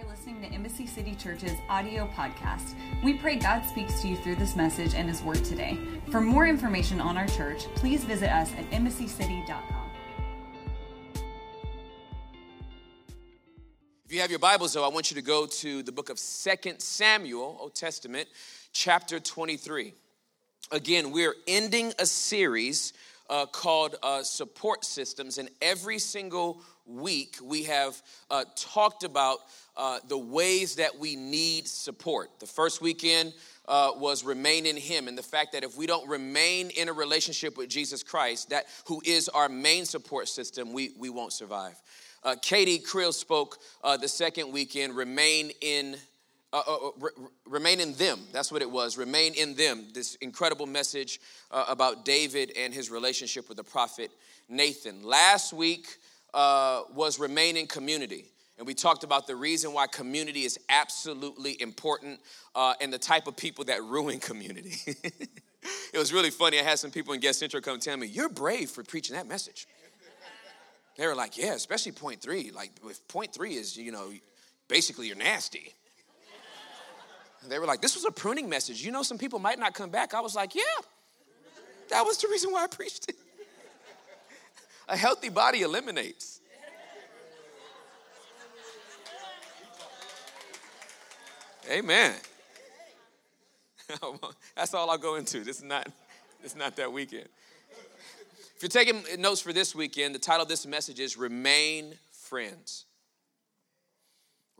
for listening to Embassy City Church's audio podcast. We pray God speaks to you through this message and His Word today. For more information on our church, please visit us at embassycity.com. If you have your Bibles, though, I want you to go to the book of Second Samuel, Old Testament, chapter 23. Again, we're ending a series uh, called uh, Support Systems, and every single week we have uh, talked about uh, the ways that we need support. The first weekend uh, was remain in Him, and the fact that if we don't remain in a relationship with Jesus Christ, that who is our main support system, we, we won't survive. Uh, Katie Creel spoke the second weekend, remain in uh, uh, uh, re- remain in them. That's what it was. Remain in them. This incredible message uh, about David and his relationship with the prophet Nathan. Last week uh, was remain in community. And we talked about the reason why community is absolutely important uh, and the type of people that ruin community. it was really funny. I had some people in Guest Central come tell me, You're brave for preaching that message. They were like, Yeah, especially point three. Like, if point three is, you know, basically you're nasty. They were like, this was a pruning message. You know, some people might not come back. I was like, yeah, that was the reason why I preached it. a healthy body eliminates. Amen. That's all I'll go into. This is not, is not that weekend. If you're taking notes for this weekend, the title of this message is Remain Friends.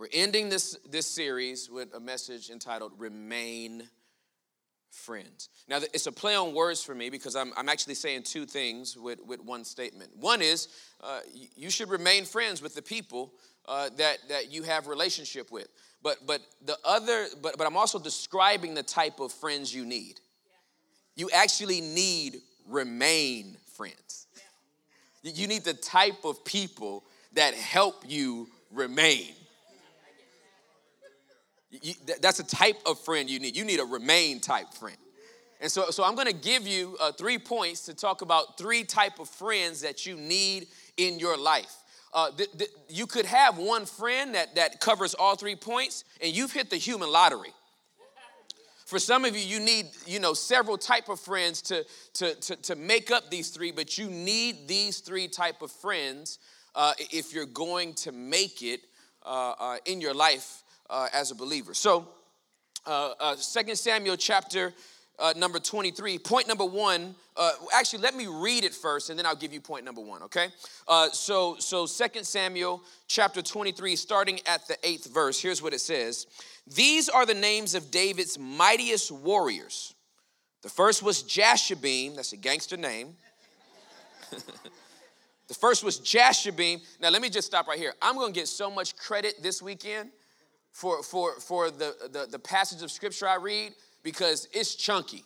We're ending this, this series with a message entitled Remain Friends. Now, it's a play on words for me because I'm, I'm actually saying two things with, with one statement. One is uh, you should remain friends with the people uh, that, that you have relationship with. But, but the other, but, but I'm also describing the type of friends you need. You actually need remain friends. You need the type of people that help you remain. You, that's a type of friend you need. You need a remain type friend. And so, so I'm going to give you uh, three points to talk about three type of friends that you need in your life. Uh, th- th- you could have one friend that, that covers all three points, and you've hit the human lottery. For some of you, you need you know several type of friends to, to, to, to make up these three, but you need these three type of friends uh, if you're going to make it uh, uh, in your life uh, as a believer. So, uh, uh, 2 Samuel chapter uh, number 23, point number one, actually, let me read it first and then I'll give you point number one, okay? So, so 2 Samuel chapter 23, starting at the eighth verse, here's what it says These are the names of David's mightiest warriors. The first was Jashobeam, that's a gangster name. the first was Jashobeam. Now, let me just stop right here. I'm gonna get so much credit this weekend for, for, for the, the, the passage of scripture I read because it's chunky.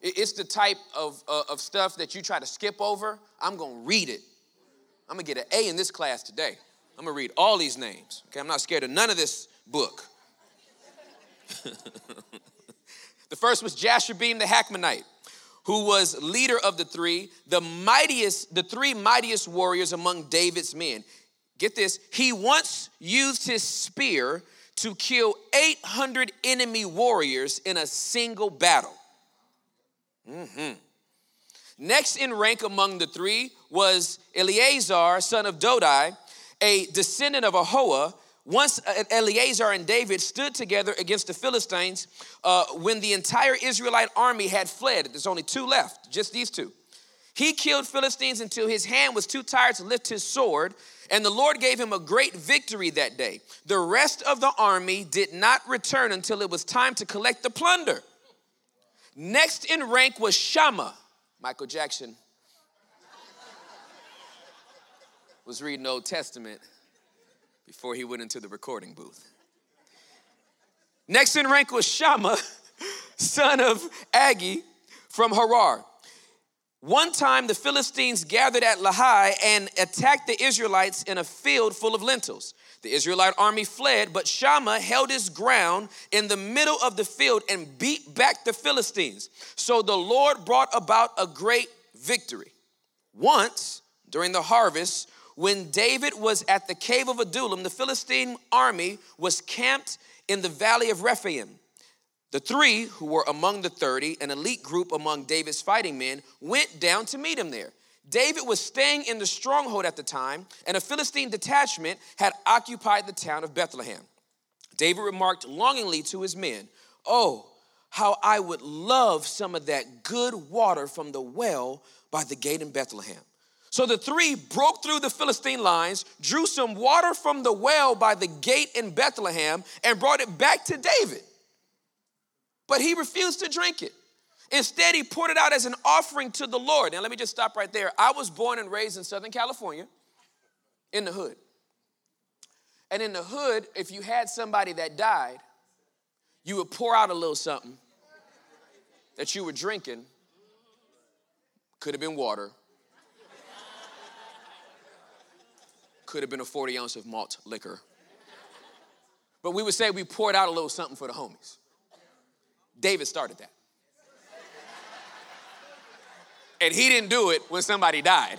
It's the type of, uh, of stuff that you try to skip over. I'm going to read it. I'm going to get an A in this class today. I'm going to read all these names. Okay, I'm not scared of none of this book. the first was Jashobeam the Hacmonite, who was leader of the three, the mightiest, the three mightiest warriors among David's men. Get this, he once used his spear to kill 800 enemy warriors in a single battle. Mm-hmm. Next in rank among the three was Eleazar, son of Dodai, a descendant of Ahoah. Once uh, Eleazar and David stood together against the Philistines uh, when the entire Israelite army had fled. There's only two left, just these two. He killed Philistines until his hand was too tired to lift his sword, and the Lord gave him a great victory that day. The rest of the army did not return until it was time to collect the plunder. Next in rank was Shammah. Michael Jackson was reading Old Testament before he went into the recording booth. Next in rank was Shammah, son of Agee from Harar. One time, the Philistines gathered at Lehi and attacked the Israelites in a field full of lentils. The Israelite army fled, but Shammah held his ground in the middle of the field and beat back the Philistines. So the Lord brought about a great victory. Once, during the harvest, when David was at the cave of Adullam, the Philistine army was camped in the valley of Rephaim. The three, who were among the 30, an elite group among David's fighting men, went down to meet him there. David was staying in the stronghold at the time, and a Philistine detachment had occupied the town of Bethlehem. David remarked longingly to his men, Oh, how I would love some of that good water from the well by the gate in Bethlehem. So the three broke through the Philistine lines, drew some water from the well by the gate in Bethlehem, and brought it back to David. But he refused to drink it. Instead, he poured it out as an offering to the Lord. Now, let me just stop right there. I was born and raised in Southern California, in the hood. And in the hood, if you had somebody that died, you would pour out a little something that you were drinking. Could have been water, could have been a 40 ounce of malt liquor. But we would say we poured out a little something for the homies. David started that. And he didn't do it when somebody died.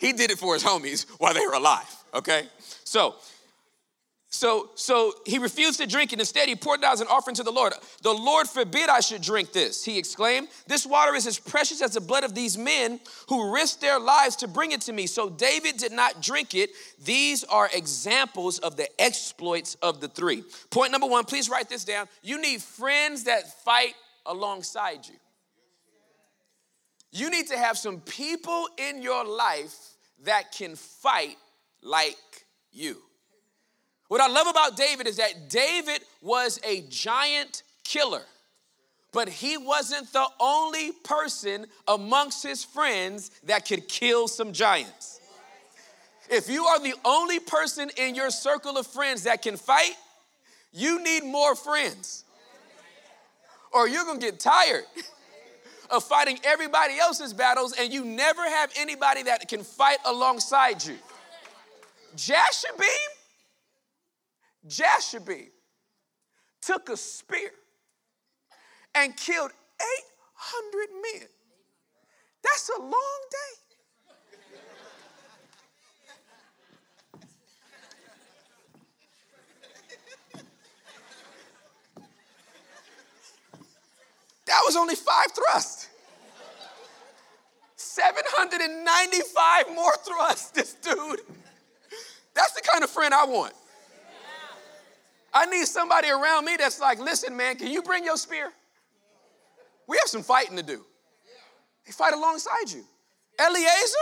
He did it for his homies while they were alive, okay? So, so, so he refused to drink it. Instead, he poured it out as an offering to the Lord. The Lord forbid I should drink this, he exclaimed. This water is as precious as the blood of these men who risked their lives to bring it to me. So David did not drink it. These are examples of the exploits of the three. Point number one, please write this down. You need friends that fight alongside you. You need to have some people in your life that can fight like you. What I love about David is that David was a giant killer, but he wasn't the only person amongst his friends that could kill some giants. If you are the only person in your circle of friends that can fight, you need more friends, or you're gonna get tired. of fighting everybody else's battles and you never have anybody that can fight alongside you. Jashobeam, Jashobeam took a spear and killed 800 men. That's a long day. That was only five thrusts. 795 more thrusts, this dude. That's the kind of friend I want. I need somebody around me that's like, listen, man, can you bring your spear? We have some fighting to do. They fight alongside you. Eliezer,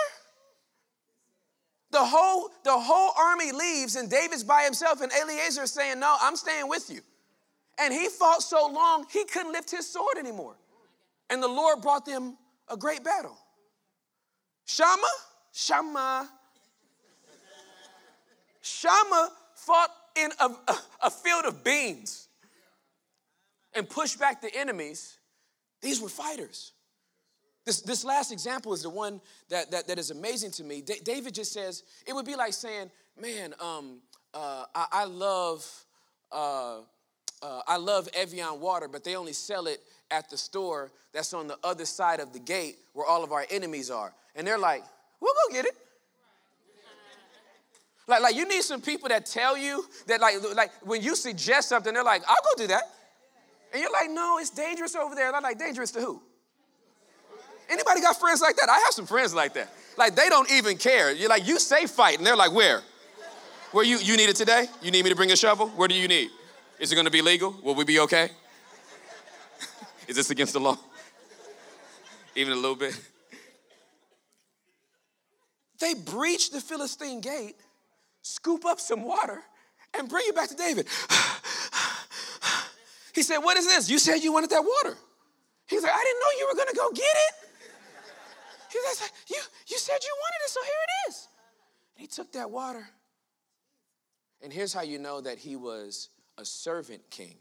the whole, the whole army leaves and David's by himself, and Eliezer is saying, No, I'm staying with you. And he fought so long, he couldn't lift his sword anymore. And the Lord brought them a great battle. Shammah, Shammah, Shammah fought in a, a, field of beans and push back the enemies. These were fighters. This, this last example is the one that, that, that is amazing to me. D- David just says, it would be like saying, man, um, uh, I, I, love uh, uh, I love Evian water, but they only sell it at the store that's on the other side of the gate where all of our enemies are. And they're like, we'll go get it. Like, like you need some people that tell you that like, like when you suggest something, they're like, I'll go do that. And you're like, no, it's dangerous over there. And I'm like, dangerous to who? Anybody got friends like that? I have some friends like that. Like they don't even care. You're like, you say fight, and they're like, where? Where you you need it today? You need me to bring a shovel? Where do you need? Is it gonna be legal? Will we be okay? Is this against the law? Even a little bit? They breach the Philistine gate, scoop up some water, and bring it back to David. he said, What is this? You said you wanted that water. He's like, I didn't know you were gonna go get it. He says, You, you said you wanted it, so here it is. And he took that water. And here's how you know that he was a servant king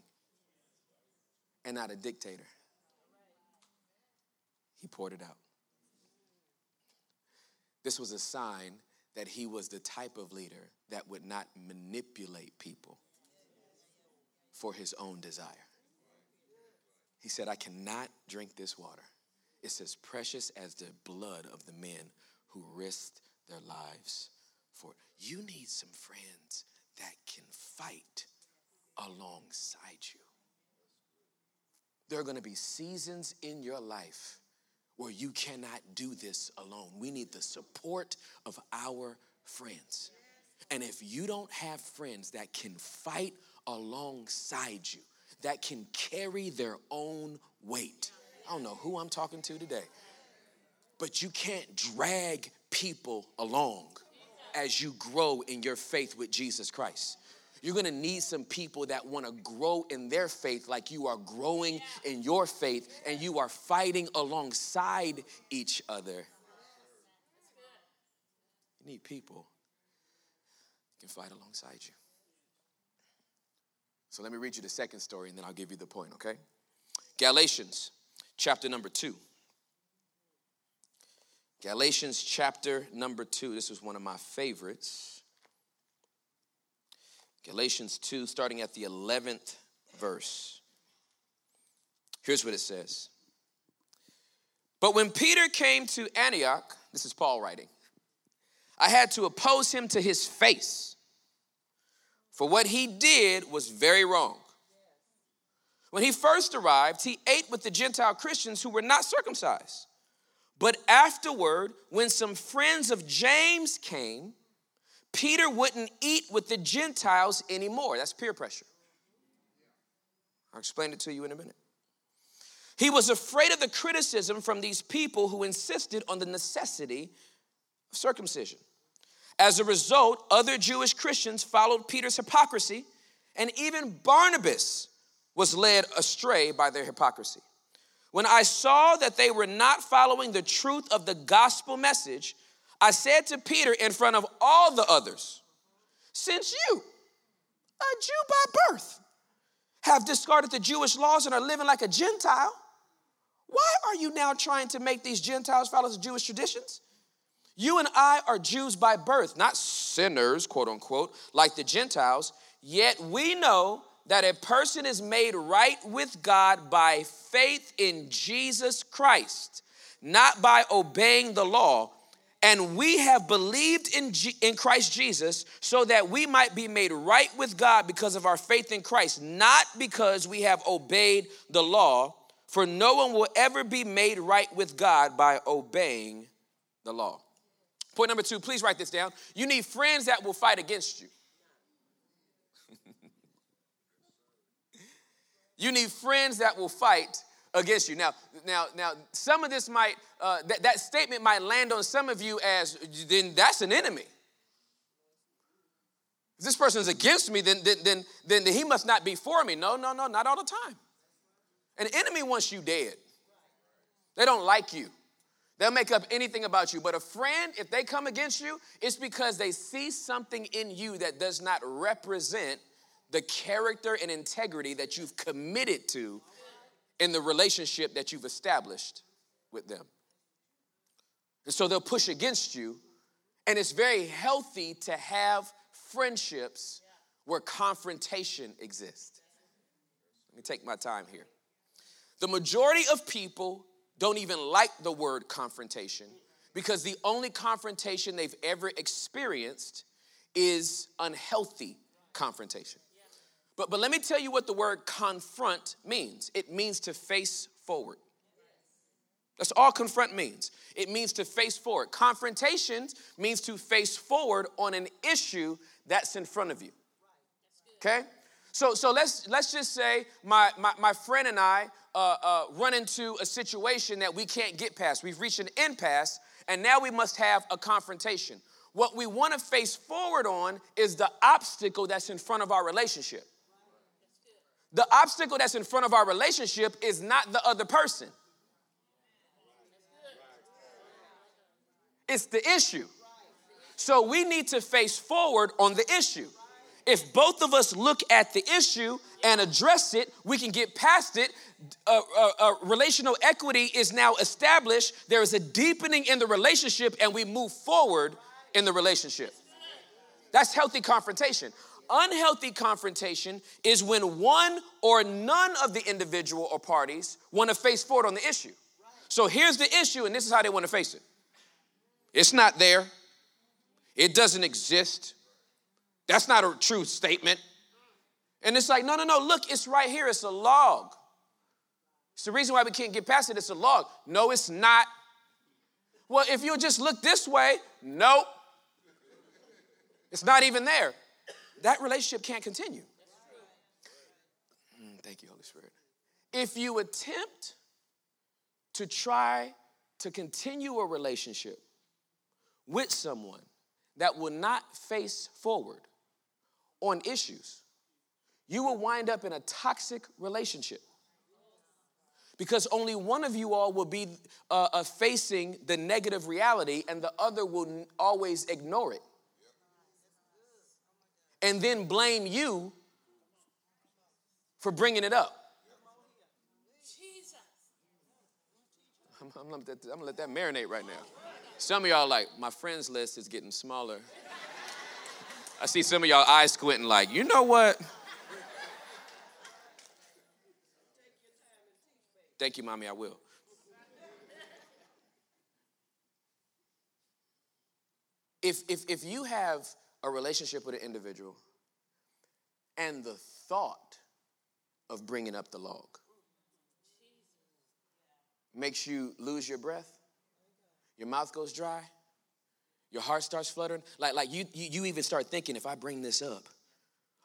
and not a dictator. He poured it out. This was a sign that he was the type of leader that would not manipulate people for his own desire. He said, I cannot drink this water. It's as precious as the blood of the men who risked their lives for it. you need some friends that can fight alongside you. There are going to be seasons in your life where you cannot do this alone. We need the support of our friends. And if you don't have friends that can fight alongside you, that can carry their own weight, I don't know who I'm talking to today, but you can't drag people along as you grow in your faith with Jesus Christ. You're gonna need some people that wanna grow in their faith like you are growing in your faith and you are fighting alongside each other. You need people can fight alongside you. So let me read you the second story and then I'll give you the point, okay? Galatians chapter number two. Galatians chapter number two. This is one of my favorites. Galatians 2, starting at the 11th verse. Here's what it says But when Peter came to Antioch, this is Paul writing, I had to oppose him to his face, for what he did was very wrong. When he first arrived, he ate with the Gentile Christians who were not circumcised. But afterward, when some friends of James came, Peter wouldn't eat with the Gentiles anymore. That's peer pressure. I'll explain it to you in a minute. He was afraid of the criticism from these people who insisted on the necessity of circumcision. As a result, other Jewish Christians followed Peter's hypocrisy, and even Barnabas was led astray by their hypocrisy. When I saw that they were not following the truth of the gospel message, I said to Peter in front of all the others, Since you, a Jew by birth, have discarded the Jewish laws and are living like a Gentile, why are you now trying to make these Gentiles follow the Jewish traditions? You and I are Jews by birth, not sinners, quote unquote, like the Gentiles, yet we know that a person is made right with God by faith in Jesus Christ, not by obeying the law. And we have believed in, G- in Christ Jesus so that we might be made right with God because of our faith in Christ, not because we have obeyed the law. For no one will ever be made right with God by obeying the law. Point number two, please write this down. You need friends that will fight against you. you need friends that will fight against you. Now, now, now, some of this might, uh, that, that statement might land on some of you as, then that's an enemy. If this person's against me, then, then, then, then he must not be for me. No, no, no, not all the time. An enemy wants you dead. They don't like you. They'll make up anything about you. But a friend, if they come against you, it's because they see something in you that does not represent the character and integrity that you've committed to in the relationship that you've established with them. And so they'll push against you. And it's very healthy to have friendships where confrontation exists. Let me take my time here. The majority of people don't even like the word confrontation because the only confrontation they've ever experienced is unhealthy confrontation. But, but let me tell you what the word confront means it means to face forward. That's all confront means. It means to face forward. Confrontation means to face forward on an issue that's in front of you. Okay? So, so let's, let's just say my, my, my friend and I uh, uh, run into a situation that we can't get past. We've reached an impasse, and now we must have a confrontation. What we want to face forward on is the obstacle that's in front of our relationship. The obstacle that's in front of our relationship is not the other person, it's the issue. So we need to face forward on the issue. If both of us look at the issue and address it, we can get past it. Uh, relational equity is now established. There is a deepening in the relationship, and we move forward in the relationship. That's healthy confrontation. Unhealthy confrontation is when one or none of the individual or parties want to face forward on the issue. So here's the issue, and this is how they want to face it it's not there, It doesn't exist. That's not a true statement. And it's like, no, no, no, look, it's right here. It's a log. It's the reason why we can't get past it. It's a log. No, it's not. Well, if you just look this way, nope. It's not even there. That relationship can't continue. Mm, thank you, Holy Spirit. If you attempt to try to continue a relationship with someone that will not face forward on issues, you will wind up in a toxic relationship. Because only one of you all will be uh, uh, facing the negative reality, and the other will always ignore it. And then blame you for bringing it up. I'm, I'm, I'm, gonna let that marinate right now. Some of y'all like, my friends list is getting smaller. I see some of y'all eyes squinting, like, you know what? Thank you, mommy, I will. If, if, if you have a relationship with an individual and the thought of bringing up the log makes you lose your breath, your mouth goes dry, your heart starts fluttering, like, like you, you, you even start thinking, if I bring this up,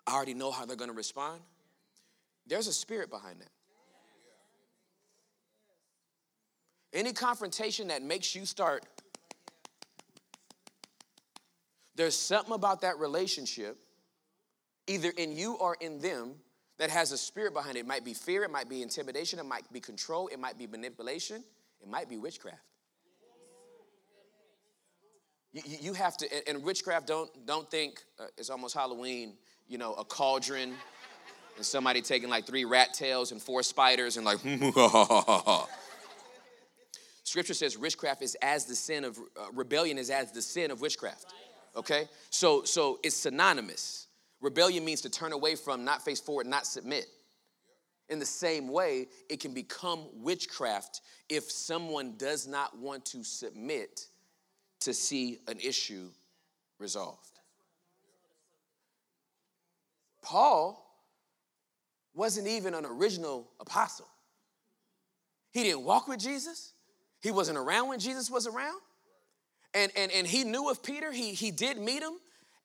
I already know how they're gonna respond. There's a spirit behind that. Any confrontation that makes you start, there's something about that relationship, either in you or in them, that has a spirit behind it. It might be fear, it might be intimidation, it might be control, it might be manipulation, it might be witchcraft. You, you have to, and witchcraft, don't, don't think uh, it's almost Halloween, you know, a cauldron and somebody taking like three rat tails and four spiders and like, Scripture says witchcraft is as the sin of uh, rebellion is as the sin of witchcraft. Okay, so so it's synonymous. Rebellion means to turn away from, not face forward, not submit. In the same way, it can become witchcraft if someone does not want to submit to see an issue resolved. Paul wasn't even an original apostle. He didn't walk with Jesus. He wasn't around when Jesus was around. And, and, and he knew of Peter. He, he did meet him.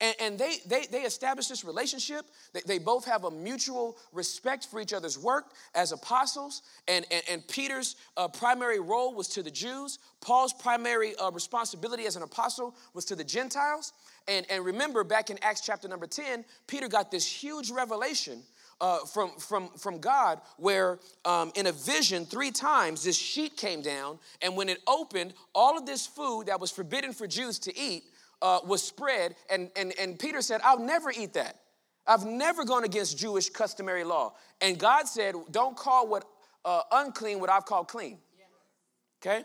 And, and they, they, they established this relationship. They, they both have a mutual respect for each other's work as apostles. And, and, and Peter's uh, primary role was to the Jews. Paul's primary uh, responsibility as an apostle was to the Gentiles. And, and remember, back in Acts chapter number 10, Peter got this huge revelation uh, from, from, from God where um, in a vision, three times this sheet came down, and when it opened, all of this food that was forbidden for Jews to eat uh, was spread. And, and, and Peter said, I'll never eat that. I've never gone against Jewish customary law. And God said, Don't call what uh, unclean what I've called clean. Okay?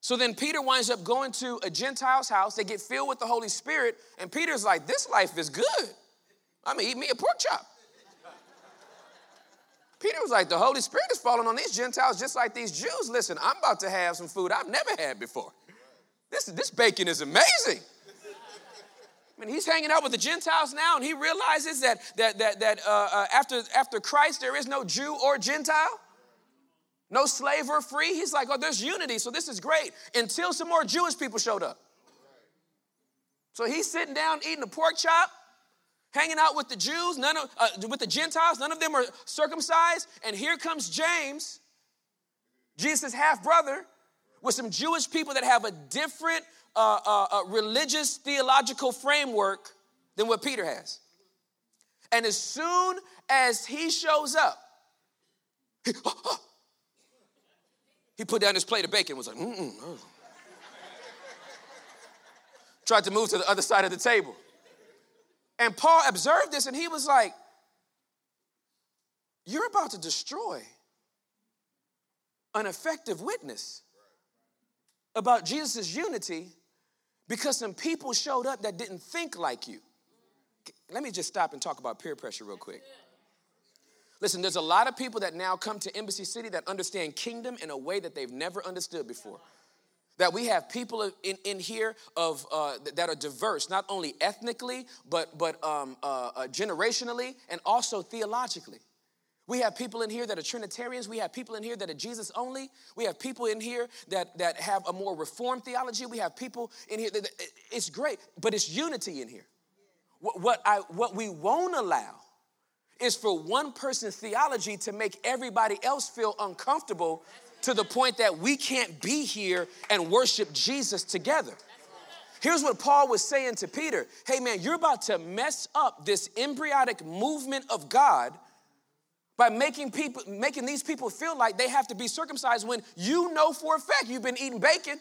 So then Peter winds up going to a Gentile's house. They get filled with the Holy Spirit, and Peter's like, This life is good. I'm gonna eat me a pork chop. Peter was like, the Holy Spirit is falling on these Gentiles just like these Jews. Listen, I'm about to have some food I've never had before. This, this bacon is amazing. I mean, he's hanging out with the Gentiles now, and he realizes that, that, that, that uh, uh, after, after Christ, there is no Jew or Gentile, no slave or free. He's like, oh, there's unity, so this is great, until some more Jewish people showed up. So he's sitting down eating a pork chop, hanging out with the Jews, none of, uh, with the Gentiles, none of them are circumcised. And here comes James, Jesus' half brother, with some Jewish people that have a different uh, uh, uh, religious theological framework than what Peter has. And as soon as he shows up, he, he put down his plate of bacon and was like, mm oh. Tried to move to the other side of the table. And Paul observed this and he was like, You're about to destroy an effective witness about Jesus' unity because some people showed up that didn't think like you. Let me just stop and talk about peer pressure real quick. Listen, there's a lot of people that now come to Embassy City that understand kingdom in a way that they've never understood before. That we have people in, in here of uh, that are diverse, not only ethnically, but, but um, uh, uh, generationally and also theologically. We have people in here that are Trinitarians. We have people in here that are Jesus only. We have people in here that, that have a more reformed theology. We have people in here that, it's great, but it's unity in here. What, what, I, what we won't allow is for one person's theology to make everybody else feel uncomfortable to the point that we can't be here and worship Jesus together. Here's what Paul was saying to Peter Hey, man, you're about to mess up this embryonic movement of God by making people making these people feel like they have to be circumcised when you know for a fact you've been eating bacon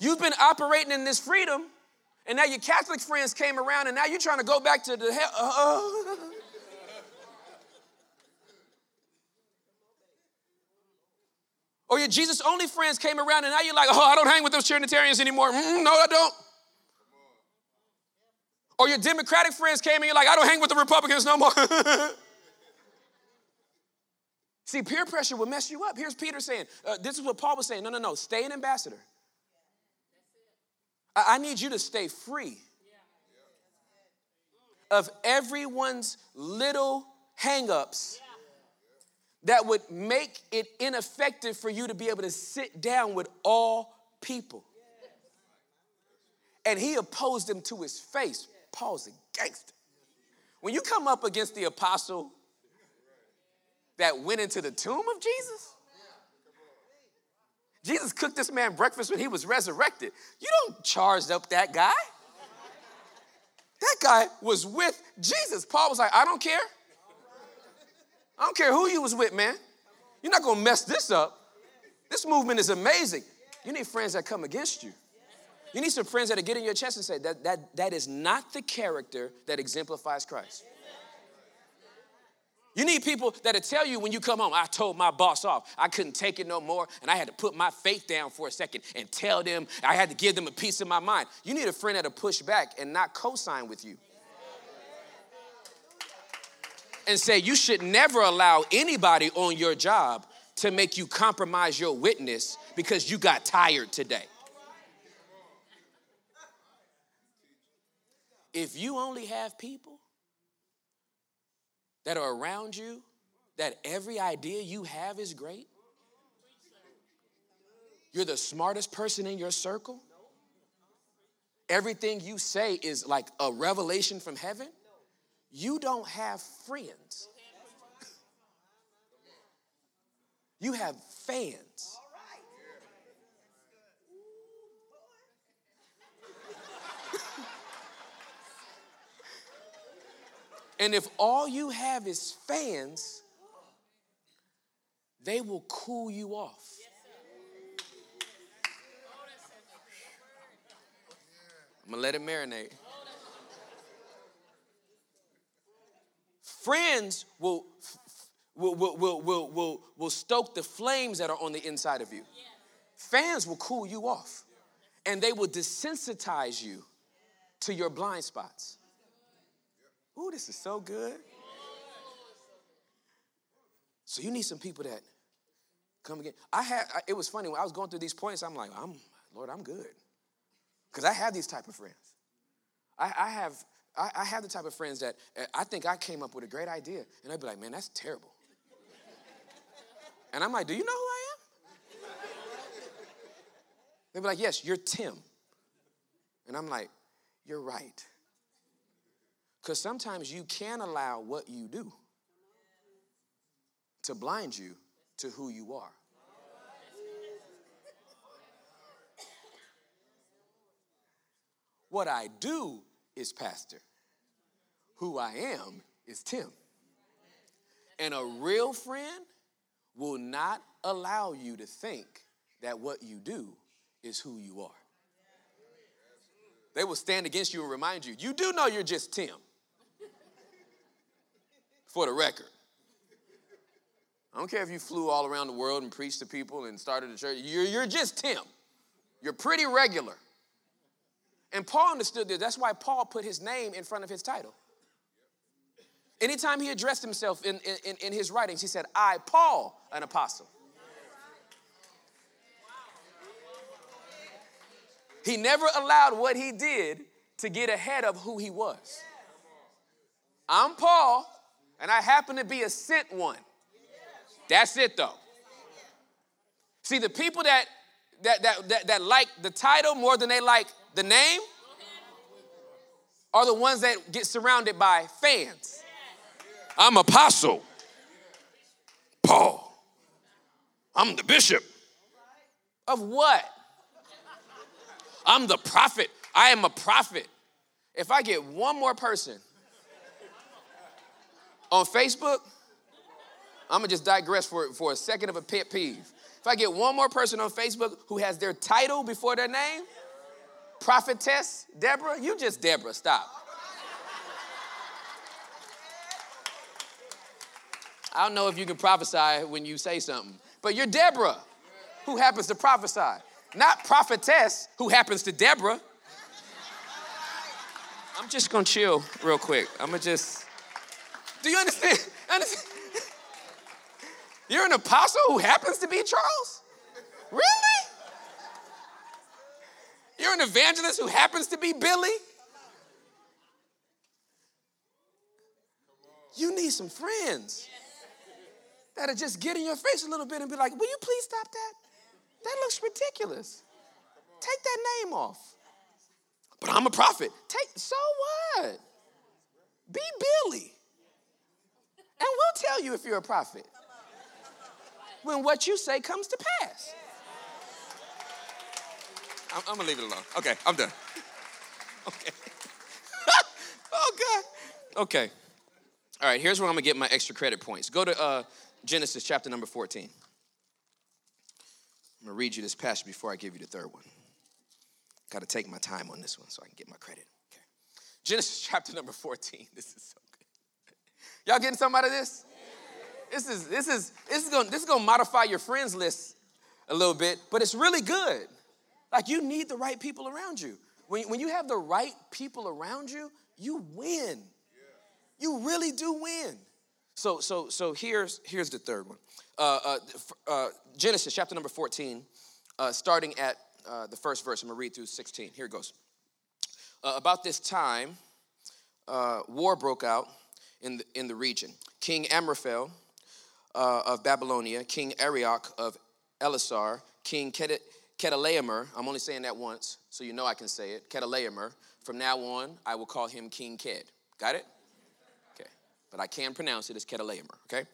you've been operating in this freedom and now your catholic friends came around and now you're trying to go back to the hell uh, Or your Jesus only friends came around and now you're like, oh, I don't hang with those Trinitarians anymore. Mm, no, I don't. Or your Democratic friends came and you're like, I don't hang with the Republicans no more. See, peer pressure will mess you up. Here's Peter saying, uh, this is what Paul was saying. No, no, no, stay an ambassador. I, I need you to stay free of everyone's little hangups that would make it ineffective for you to be able to sit down with all people. And he opposed them to his face. Paul's a gangster. When you come up against the apostle that went into the tomb of Jesus, Jesus cooked this man breakfast when he was resurrected. You don't charge up that guy. That guy was with Jesus. Paul was like, I don't care. I don't care who you was with, man. You're not gonna mess this up. This movement is amazing. You need friends that come against you. You need some friends that are getting in your chest and say that that that is not the character that exemplifies Christ. You need people that'll tell you when you come home, I told my boss off. I couldn't take it no more, and I had to put my faith down for a second and tell them, I had to give them a piece of my mind. You need a friend that'll push back and not co sign with you and say you should never allow anybody on your job to make you compromise your witness because you got tired today. If you only have people that are around you, that every idea you have is great, you're the smartest person in your circle, everything you say is like a revelation from heaven you don't have friends. You have fans. and if all you have is fans, they will cool you off. I'm gonna let it marinate. Friends will, will, will, will, will, will, stoke the flames that are on the inside of you. Fans will cool you off, and they will desensitize you to your blind spots. Ooh, this is so good. So you need some people that come again. I had. It was funny when I was going through these points. I'm like, I'm Lord, I'm good, because I have these type of friends. I, I have I, I have the type of friends that uh, I think I came up with a great idea, and I'd be like, man, that's terrible. And I'm like, do you know who I am? They'd be like, yes, you're Tim. And I'm like, you're right. Because sometimes you can allow what you do to blind you to who you are. What I do is pastor. Who I am is Tim. And a real friend will not allow you to think that what you do is who you are. They will stand against you and remind you, you do know you're just Tim. For the record. I don't care if you flew all around the world and preached to people and started a church, you're, you're just Tim. You're pretty regular. And Paul understood this. That's why Paul put his name in front of his title. Anytime he addressed himself in, in, in his writings, he said, I, Paul, an apostle. He never allowed what he did to get ahead of who he was. I'm Paul, and I happen to be a sent one. That's it though. See, the people that that, that, that, that like the title more than they like the name are the ones that get surrounded by fans. I'm apostle. Paul. I'm the bishop. Of what? I'm the prophet. I am a prophet. If I get one more person on Facebook, I'm gonna just digress for, for a second of a pet peeve. If I get one more person on Facebook who has their title before their name, prophetess Deborah, you just Deborah, stop. I don't know if you can prophesy when you say something, but you're Deborah, who happens to prophesy, not prophetess, who happens to Deborah. I'm just gonna chill real quick. I'm gonna just. Do you understand? understand? You're an apostle who happens to be Charles? Really? You're an evangelist who happens to be Billy? You need some friends that'll just get in your face a little bit and be like, Will you please stop that? That looks ridiculous. Take that name off. But I'm a prophet. Take so what? Be Billy. And we'll tell you if you're a prophet when what you say comes to pass. I'm, I'm gonna leave it alone. Okay, I'm done. Okay. oh, God. Okay. All right, here's where I'm gonna get my extra credit points. Go to uh, Genesis chapter number 14. I'm gonna read you this passage before I give you the third one. Got to take my time on this one so I can get my credit. Okay. Genesis chapter number 14. This is so good. Y'all getting something out of this? This is this is this is gonna this is going to modify your friends list a little bit, but it's really good. Like you need the right people around you. When, when you have the right people around you, you win. You really do win. So so so here's here's the third one. Uh, uh, uh, Genesis chapter number 14, uh, starting at uh, the first verse. I'm gonna read through 16. Here it goes. About this time, war broke out in the, in the region. King Amraphel of Babylonia, King Arioch of Elasar, King Chedorlaomer. I'm only saying that once, so you know I can say it. Chedorlaomer. From now on, I will call him King Ked. Got it? But I can pronounce it as Chedorlaomer, okay?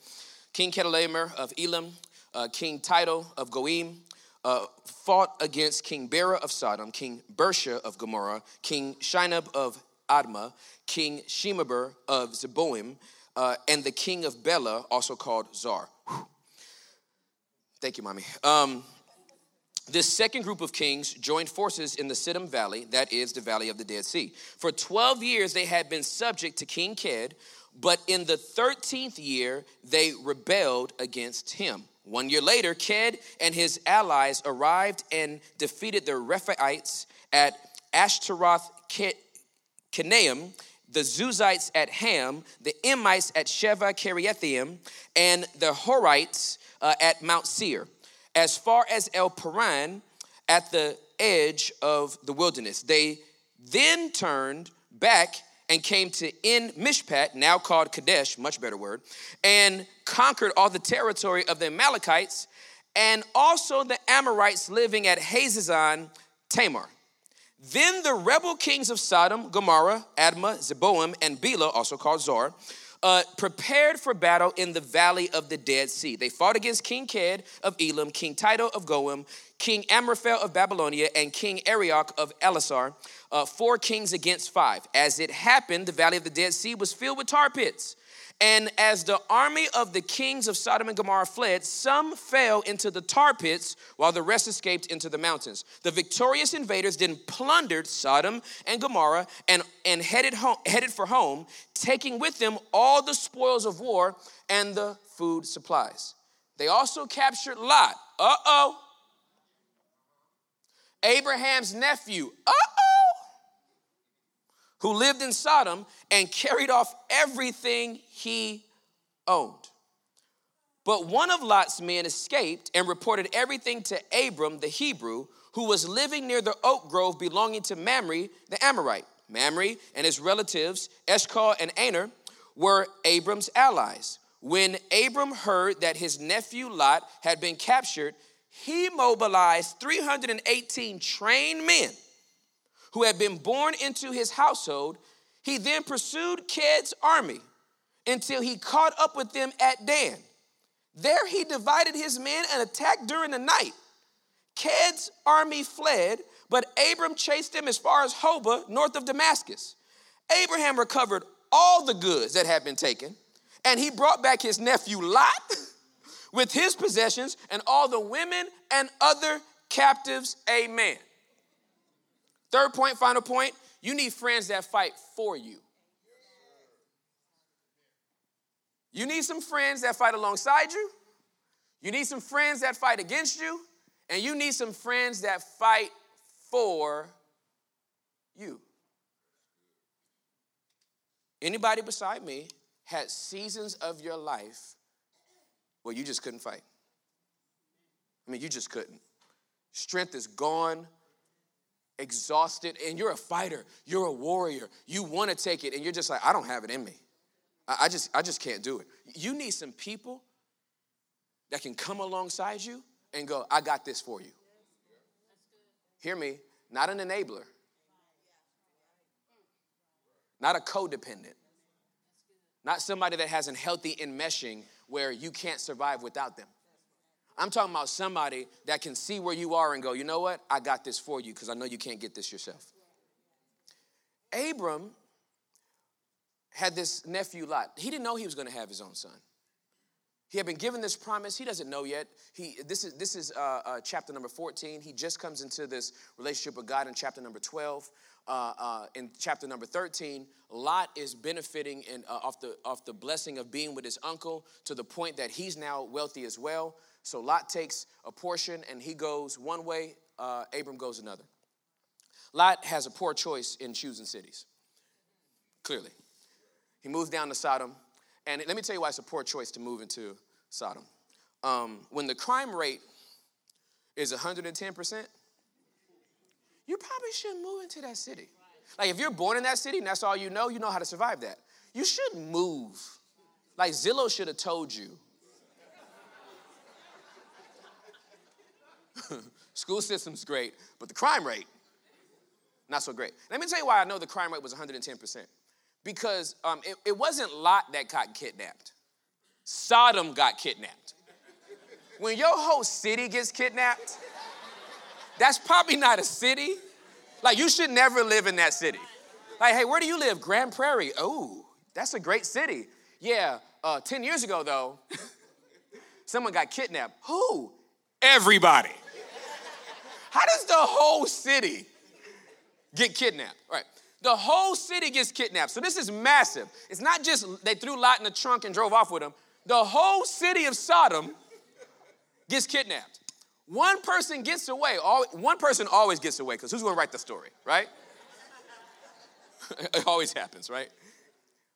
King Chedorlaomer of Elam, uh, King Tidal of Goiim, uh, fought against King Bera of Sodom, King Birsha of Gomorrah, King Shinab of Admah, King Shemeber of Zeboim, uh, and the king of Bela, also called Zoar. Thank you, mommy. Um, this second group of kings joined forces in the Siddim Valley, that is the Valley of the Dead Sea. For 12 years, they had been subject to King Ked, but in the 13th year, they rebelled against him. One year later, Ked and his allies arrived and defeated the Rephaites at Ashtaroth Karnaim the Zuzites at Ham, the Emites at Sheva Kiriathaim, and the Horites uh, at Mount Seir, as far as El Paran at the edge of the wilderness. They then turned back and came to En Mishpat, now called Kadesh, much better word, and conquered all the territory of the Amalekites and also the Amorites living at Hazazon Tamar. Then the rebel kings of Sodom, Gomorrah, Admah, Zeboim, and Bela, also called Zoar, uh, prepared for battle in the valley of the Dead Sea. They fought against King Ked of Elam, King Tidal of Goiim, King Amraphel of Babylonia, and King Arioch of Elasar, uh, four kings against five. As it happened, the valley of the Dead Sea was filled with tar pits. And as the army of the kings of Sodom and Gomorrah fled, some fell into the tar pits, while the rest escaped into the mountains. The victorious invaders then plundered Sodom and Gomorrah and, and headed, home, headed for home, taking with them all the spoils of war and the food supplies. They also captured Lot. Uh oh. Abraham's nephew. Uh who lived in Sodom and carried off everything he owned. But one of Lot's men escaped and reported everything to Abram the Hebrew, who was living near the oak grove belonging to Mamre the Amorite. Mamre and his relatives, Eshcol and Aner, were Abram's allies. When Abram heard that his nephew Lot had been captured, he mobilized 318 trained men who had been born into his household. He then pursued Ked's army until he caught up with them at Dan. There he divided his men and attacked during the night. Ked's army fled, but Abram chased them as far as Hobah, north of Damascus. Abraham recovered all the goods that had been taken, and he brought back his nephew Lot with his possessions and all the women and other captives. Amen. Third point, final point you need friends that fight for you. You need some friends that fight alongside you. You need some friends that fight against you. And you need some friends that fight for you. Anybody beside me had seasons of your life where you just couldn't fight. I mean, you just couldn't. Strength is gone, exhausted, and you're a fighter, you're a warrior. You want to take it, and you're just like, I don't have it in me. I just, I just can't do it. You need some people that can come alongside you and go, I got this for you. Hear me, not an enabler, not a codependent, not somebody that has a healthy enmeshing where you can't survive without them. I'm talking about somebody that can see where you are and go, you know what? I got this for you because I know you can't get this yourself. Abram had this nephew Lot. He didn't know he was going to have his own son. He had been given this promise. He doesn't know yet. He, this is, this is uh, uh, chapter number 14. He just comes into this relationship with God in chapter number 12. Uh, uh in chapter number 13, Lot is benefiting in, uh, off, the, off the blessing of being with his uncle to the point that he's now wealthy as well. So Lot takes a portion and he goes one way, uh, Abram goes another. Lot has a poor choice in choosing cities, clearly. He moves down to Sodom. And let me tell you why it's a poor choice to move into Sodom. Um, when the crime rate is 110%, you probably shouldn't move into that city. Like if you're born in that city and that's all you know, you know how to survive that. You shouldn't move. Like Zillow should have told you. School system's great, but the crime rate, not so great. Let me tell you why I know the crime rate was 110% because um, it, it wasn't Lot that got kidnapped, Sodom got kidnapped. When your whole city gets kidnapped, that's probably not a city. Like, you should never live in that city. Like, hey, where do you live? Grand Prairie. Oh, that's a great city. Yeah, uh, 10 years ago, though, someone got kidnapped. Who? Everybody. How does the whole city get kidnapped? All right. The whole city gets kidnapped. So this is massive. It's not just they threw Lot in the trunk and drove off with him. The whole city of Sodom gets kidnapped. One person gets away. one person always gets away because who's going to write the story, right? it always happens, right?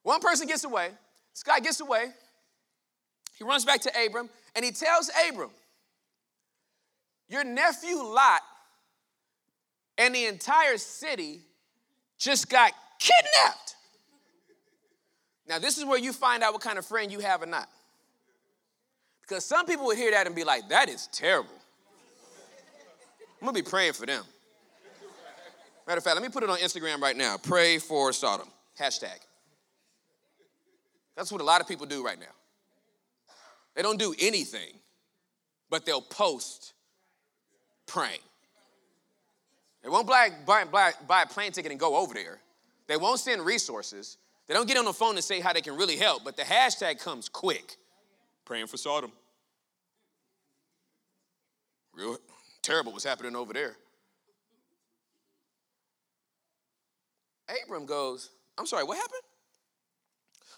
One person gets away. This guy gets away. He runs back to Abram and he tells Abram, Your nephew Lot and the entire city just got kidnapped. Now, this is where you find out what kind of friend you have or not. Because some people would hear that and be like, that is terrible. I'm gonna be praying for them. Matter of fact, let me put it on Instagram right now. Pray for Sodom. Hashtag. That's what a lot of people do right now. They don't do anything, but they'll post praying. They won't buy, buy, buy, buy a plane ticket and go over there. They won't send resources. They don't get on the phone and say how they can really help, but the hashtag comes quick. Praying for Sodom. Real terrible what's happening over there. Abram goes, I'm sorry, what happened?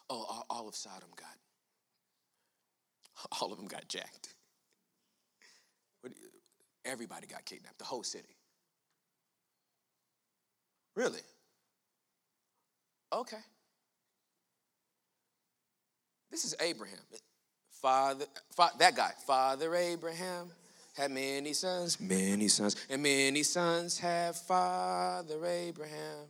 Oh, all of Sodom got, all of them got jacked. Everybody got kidnapped, the whole city. Really? Okay. This is Abraham. Father, fa- that guy, Father Abraham had many sons, many sons, and many sons have Father Abraham.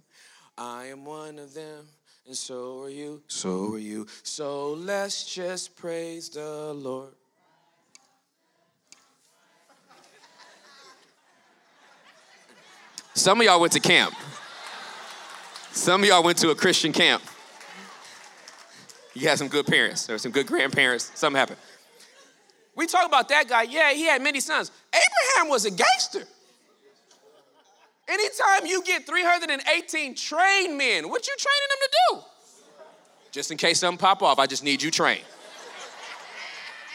I am one of them, and so are you, so are you. So let's just praise the Lord. Some of y'all went to camp. Some of y'all went to a Christian camp. You had some good parents or some good grandparents. Something happened. We talk about that guy. Yeah, he had many sons. Abraham was a gangster. Anytime you get 318 trained men, what you training them to do? Just in case something pop off, I just need you trained.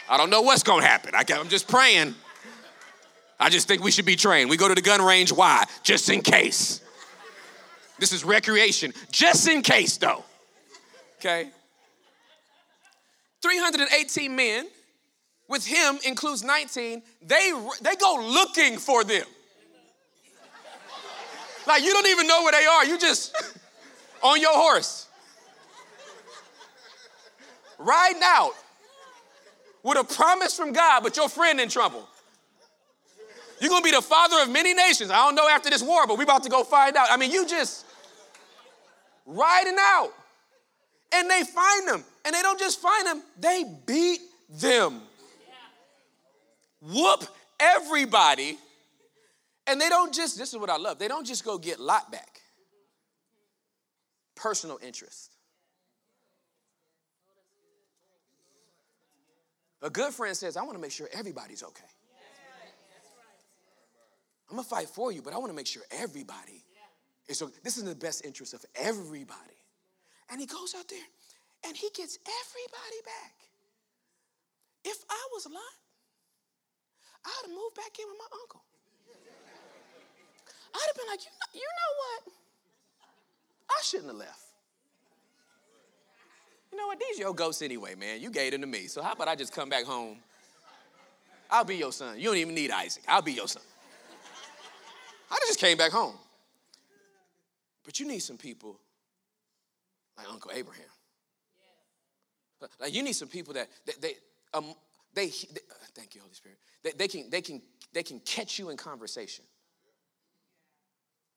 I don't know what's gonna happen. I, am just praying. I just think we should be trained. We go to the gun range. Why? Just in case. This is recreation. Just in case, though. Okay? 318 men with him includes 19 they they go looking for them. Like you don't even know where they are. You just on your horse. Riding out with a promise from god but your friend in trouble. You're gonna be the father of many nations. I don't know after this war but we about to go find out. I mean you just riding out. And they find them. And they don't just find them they beat them whoop everybody. And they don't just, this is what I love, they don't just go get Lot back. Personal interest. A good friend says, I want to make sure everybody's okay. I'm gonna fight for you, but I want to make sure everybody is okay. This is in the best interest of everybody. And he goes out there and he gets everybody back. If I was Lot, I'd have moved back in with my uncle. I'd have been like, you know, you know what? I shouldn't have left. You know what? These your ghosts anyway, man. You gave them to me. So how about I just come back home? I'll be your son. You don't even need Isaac. I'll be your son. I just came back home. But you need some people like Uncle Abraham. Like you need some people that, that they, um, they, they uh, thank you, Holy Spirit. They, they, can, they, can, they can catch you in conversation.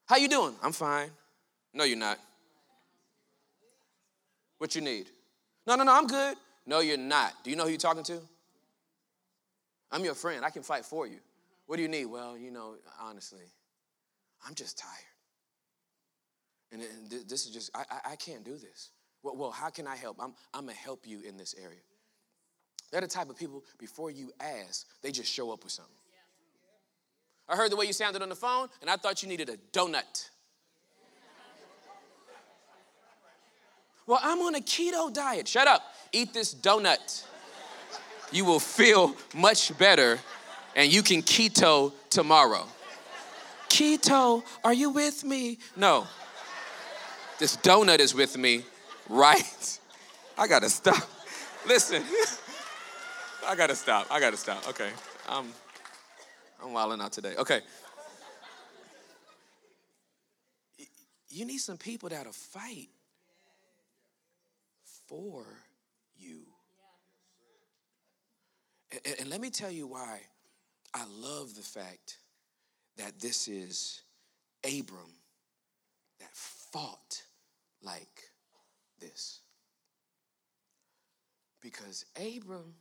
How you doing? I'm fine. No, you're not. What you need? No, no, no, I'm good. No, you're not. Do you know who you're talking to? I'm your friend. I can fight for you. What do you need? Well, you know, honestly, I'm just tired. And, this is just, I, I, I can't do this. Well, well, how can I help? I'm, I'm going to help you in this area. They're the type of people, before you ask, they just show up with something. I heard the way you sounded on the phone, and I thought you needed a donut. Well, I'm on a keto diet. Shut up. Eat this donut. You will feel much better, and you can keto tomorrow. Keto, are you with me? No. This donut is with me, right? I gotta stop. Listen. I gotta stop. I gotta stop. Okay. I'm I'm wilding out today. Okay. You need some people that'll fight for you. And, and let me tell you why I love the fact that this is Abram that fought like this. Because Abram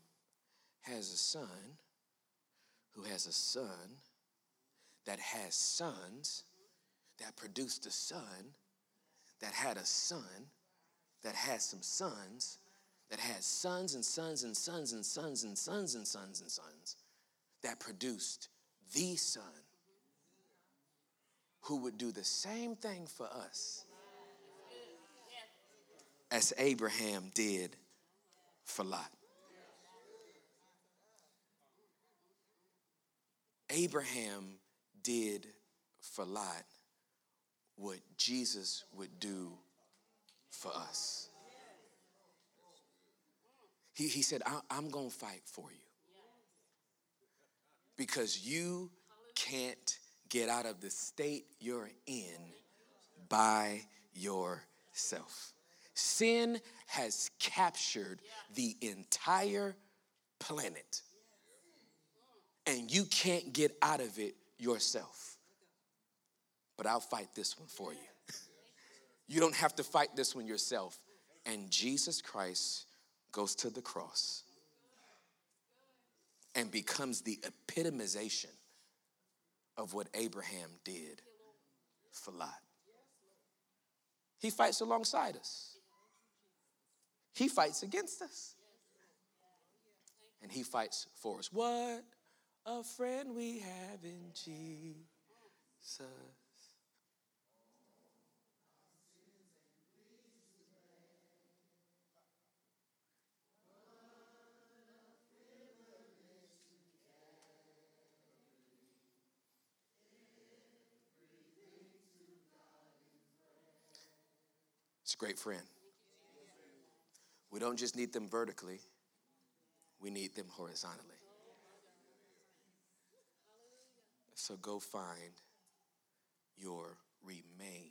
has a son who has a son that has sons that produced a son that had a son that has some sons that has sons and sons and sons and sons and sons and sons and sons that produced the son who would do the same thing for us as Abraham did for Lot. Abraham did for Lot what Jesus would do for us. He, he said, I'm going to fight for you because you can't get out of the state you're in by yourself. Sin has captured the entire planet and you can't get out of it yourself. But I'll fight this one for you. you don't have to fight this one yourself. And Jesus Christ goes to the cross and becomes the epitomization of what Abraham did for Lot. He fights alongside us, he fights against us, and he fights for us. What a friend we have in Jesus. It's a great friend. We don't just need them vertically, we need them horizontally. So go find your remain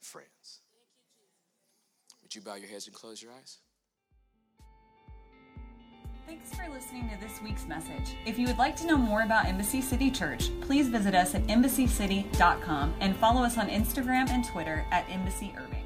friends. Would you bow your heads and close your eyes? Thanks for listening to this week's message. If you would like to know more about Embassy City Church, please visit us at embassycity.com and follow us on Instagram and Twitter at Embassy Irving.